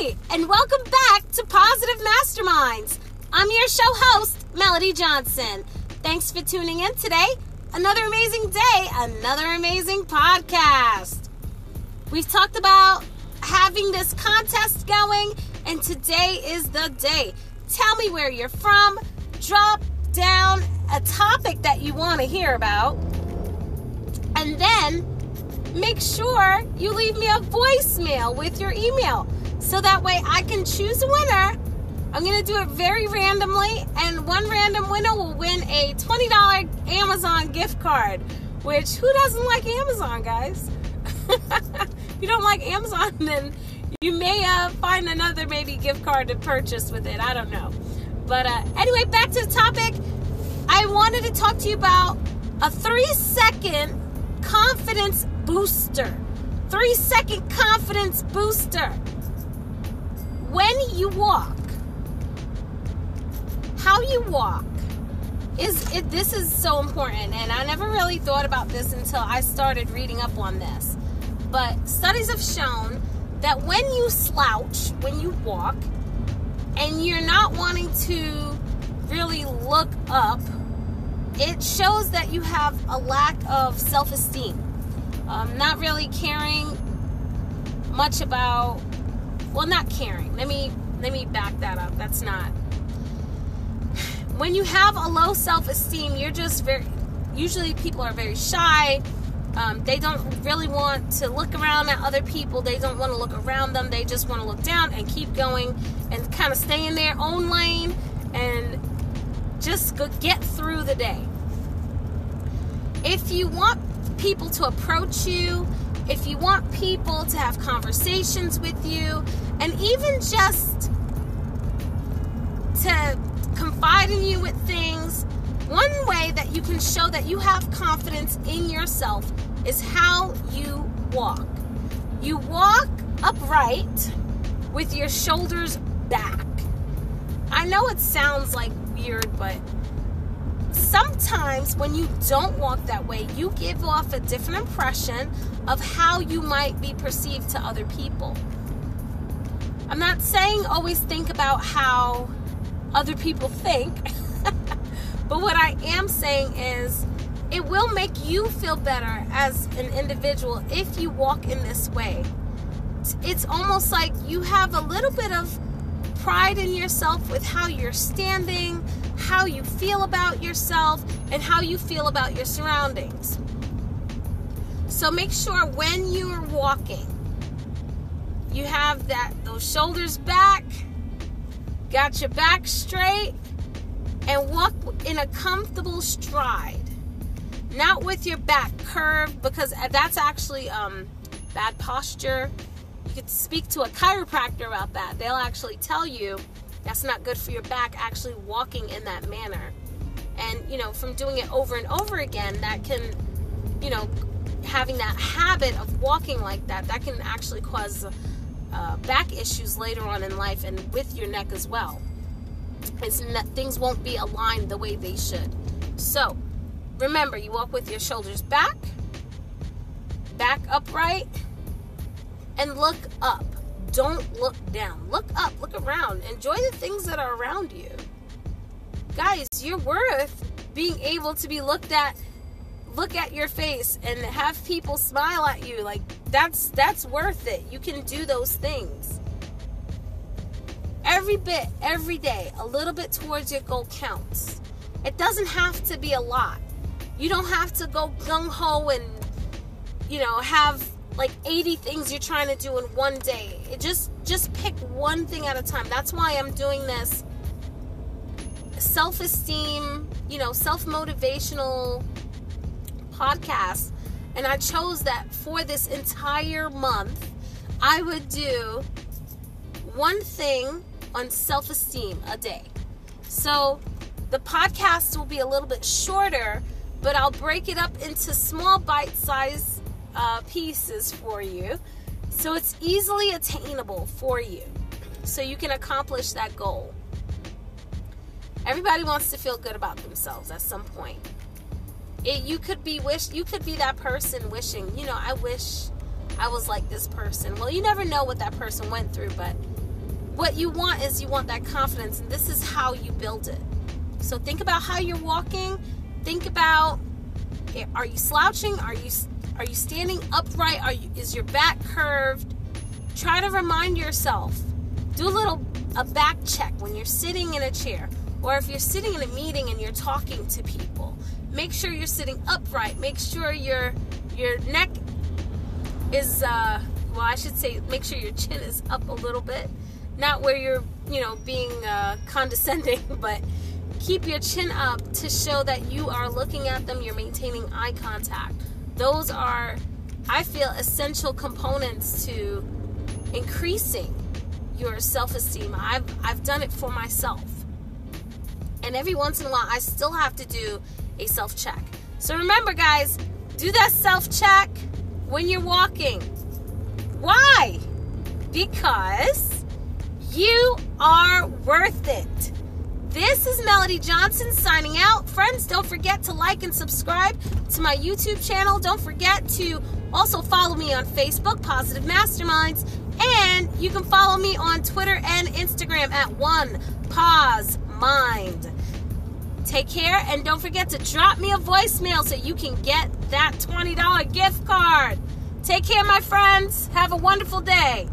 And welcome back to Positive Masterminds. I'm your show host, Melody Johnson. Thanks for tuning in today. Another amazing day, another amazing podcast. We've talked about having this contest going, and today is the day. Tell me where you're from, drop down a topic that you want to hear about, and then make sure you leave me a voicemail with your email so that way I can choose a winner. I'm to do it very randomly, and one random winner will win a $20 Amazon gift card. Which, who doesn't like Amazon, guys? you don't like Amazon, then you may uh, find another maybe gift card to purchase with it. I don't know. But uh, anyway, back to the topic. I wanted to talk to you about a three second confidence booster. Three second confidence booster. When you walk, how you walk is it this is so important and I never really thought about this until I started reading up on this. But studies have shown that when you slouch, when you walk, and you're not wanting to really look up, it shows that you have a lack of self esteem. Um, not really caring much about, well, not caring. Let me let me back that up. That's not. When you have a low self esteem, you're just very. Usually, people are very shy. Um, they don't really want to look around at other people. They don't want to look around them. They just want to look down and keep going and kind of stay in their own lane and just get through the day. If you want people to approach you, if you want people to have conversations with you, and even just to confide in you with things, one way that you can show that you have confidence in yourself is how you walk. You walk upright with your shoulders back. I know it sounds like weird, but sometimes when you don't walk that way, you give off a different impression of how you might be perceived to other people. I'm not saying always think about how other people think. But what I am saying is, it will make you feel better as an individual if you walk in this way. It's almost like you have a little bit of pride in yourself with how you're standing, how you feel about yourself, and how you feel about your surroundings. So make sure when you're walking, you have that those shoulders back, got your back straight, and walk in a comfortable stride. Not with your back curved because that's actually um, bad posture. You could speak to a chiropractor about that. They'll actually tell you that's not good for your back actually walking in that manner. And, you know, from doing it over and over again, that can, you know, having that habit of walking like that, that can actually cause uh, back issues later on in life and with your neck as well it's not, things won't be aligned the way they should. So, remember, you walk with your shoulders back, back upright, and look up. Don't look down. Look up, look around. Enjoy the things that are around you. Guys, you're worth being able to be looked at look at your face and have people smile at you like that's that's worth it. You can do those things every bit, every day, a little bit towards your goal counts. It doesn't have to be a lot. You don't have to go gung ho and, you know, have like 80 things you're trying to do in one day. It just just pick one thing at a time. That's why I'm doing this self-esteem, you know, self-motivational podcast. And I chose that for this entire month, I would do one thing on self esteem a day. So the podcast will be a little bit shorter, but I'll break it up into small bite sized uh, pieces for you so it's easily attainable for you so you can accomplish that goal. Everybody wants to feel good about themselves at some point. It, you could be wish you could be that person wishing, you know, I wish I was like this person. Well, you never know what that person went through, but what you want is you want that confidence, and this is how you build it. So think about how you're walking. Think about eh, are you slouching? Are you are you standing upright? Are you is your back curved? Try to remind yourself. Do a little a back check when you're sitting in a chair or if you're sitting in a meeting and you're talking to people. Make sure you're sitting upright. Make sure your your neck is uh well, I should say make sure your chin is up a little bit. Not where you're, you know, being uh, condescending, but keep your chin up to show that you are looking at them, you're maintaining eye contact. Those are, I feel, essential components to increasing your self esteem. I've, I've done it for myself. And every once in a while, I still have to do a self check. So remember, guys, do that self check when you're walking. Why? Because you are worth it. This is Melody Johnson signing out. Friends, don't forget to like and subscribe to my YouTube channel. Don't forget to also follow me on Facebook, Positive Masterminds, and you can follow me on Twitter and Instagram at One Pause Mind. Take care and don't forget to drop me a voicemail so you can get that $20 gift card. Take care, my friends. Have a wonderful day.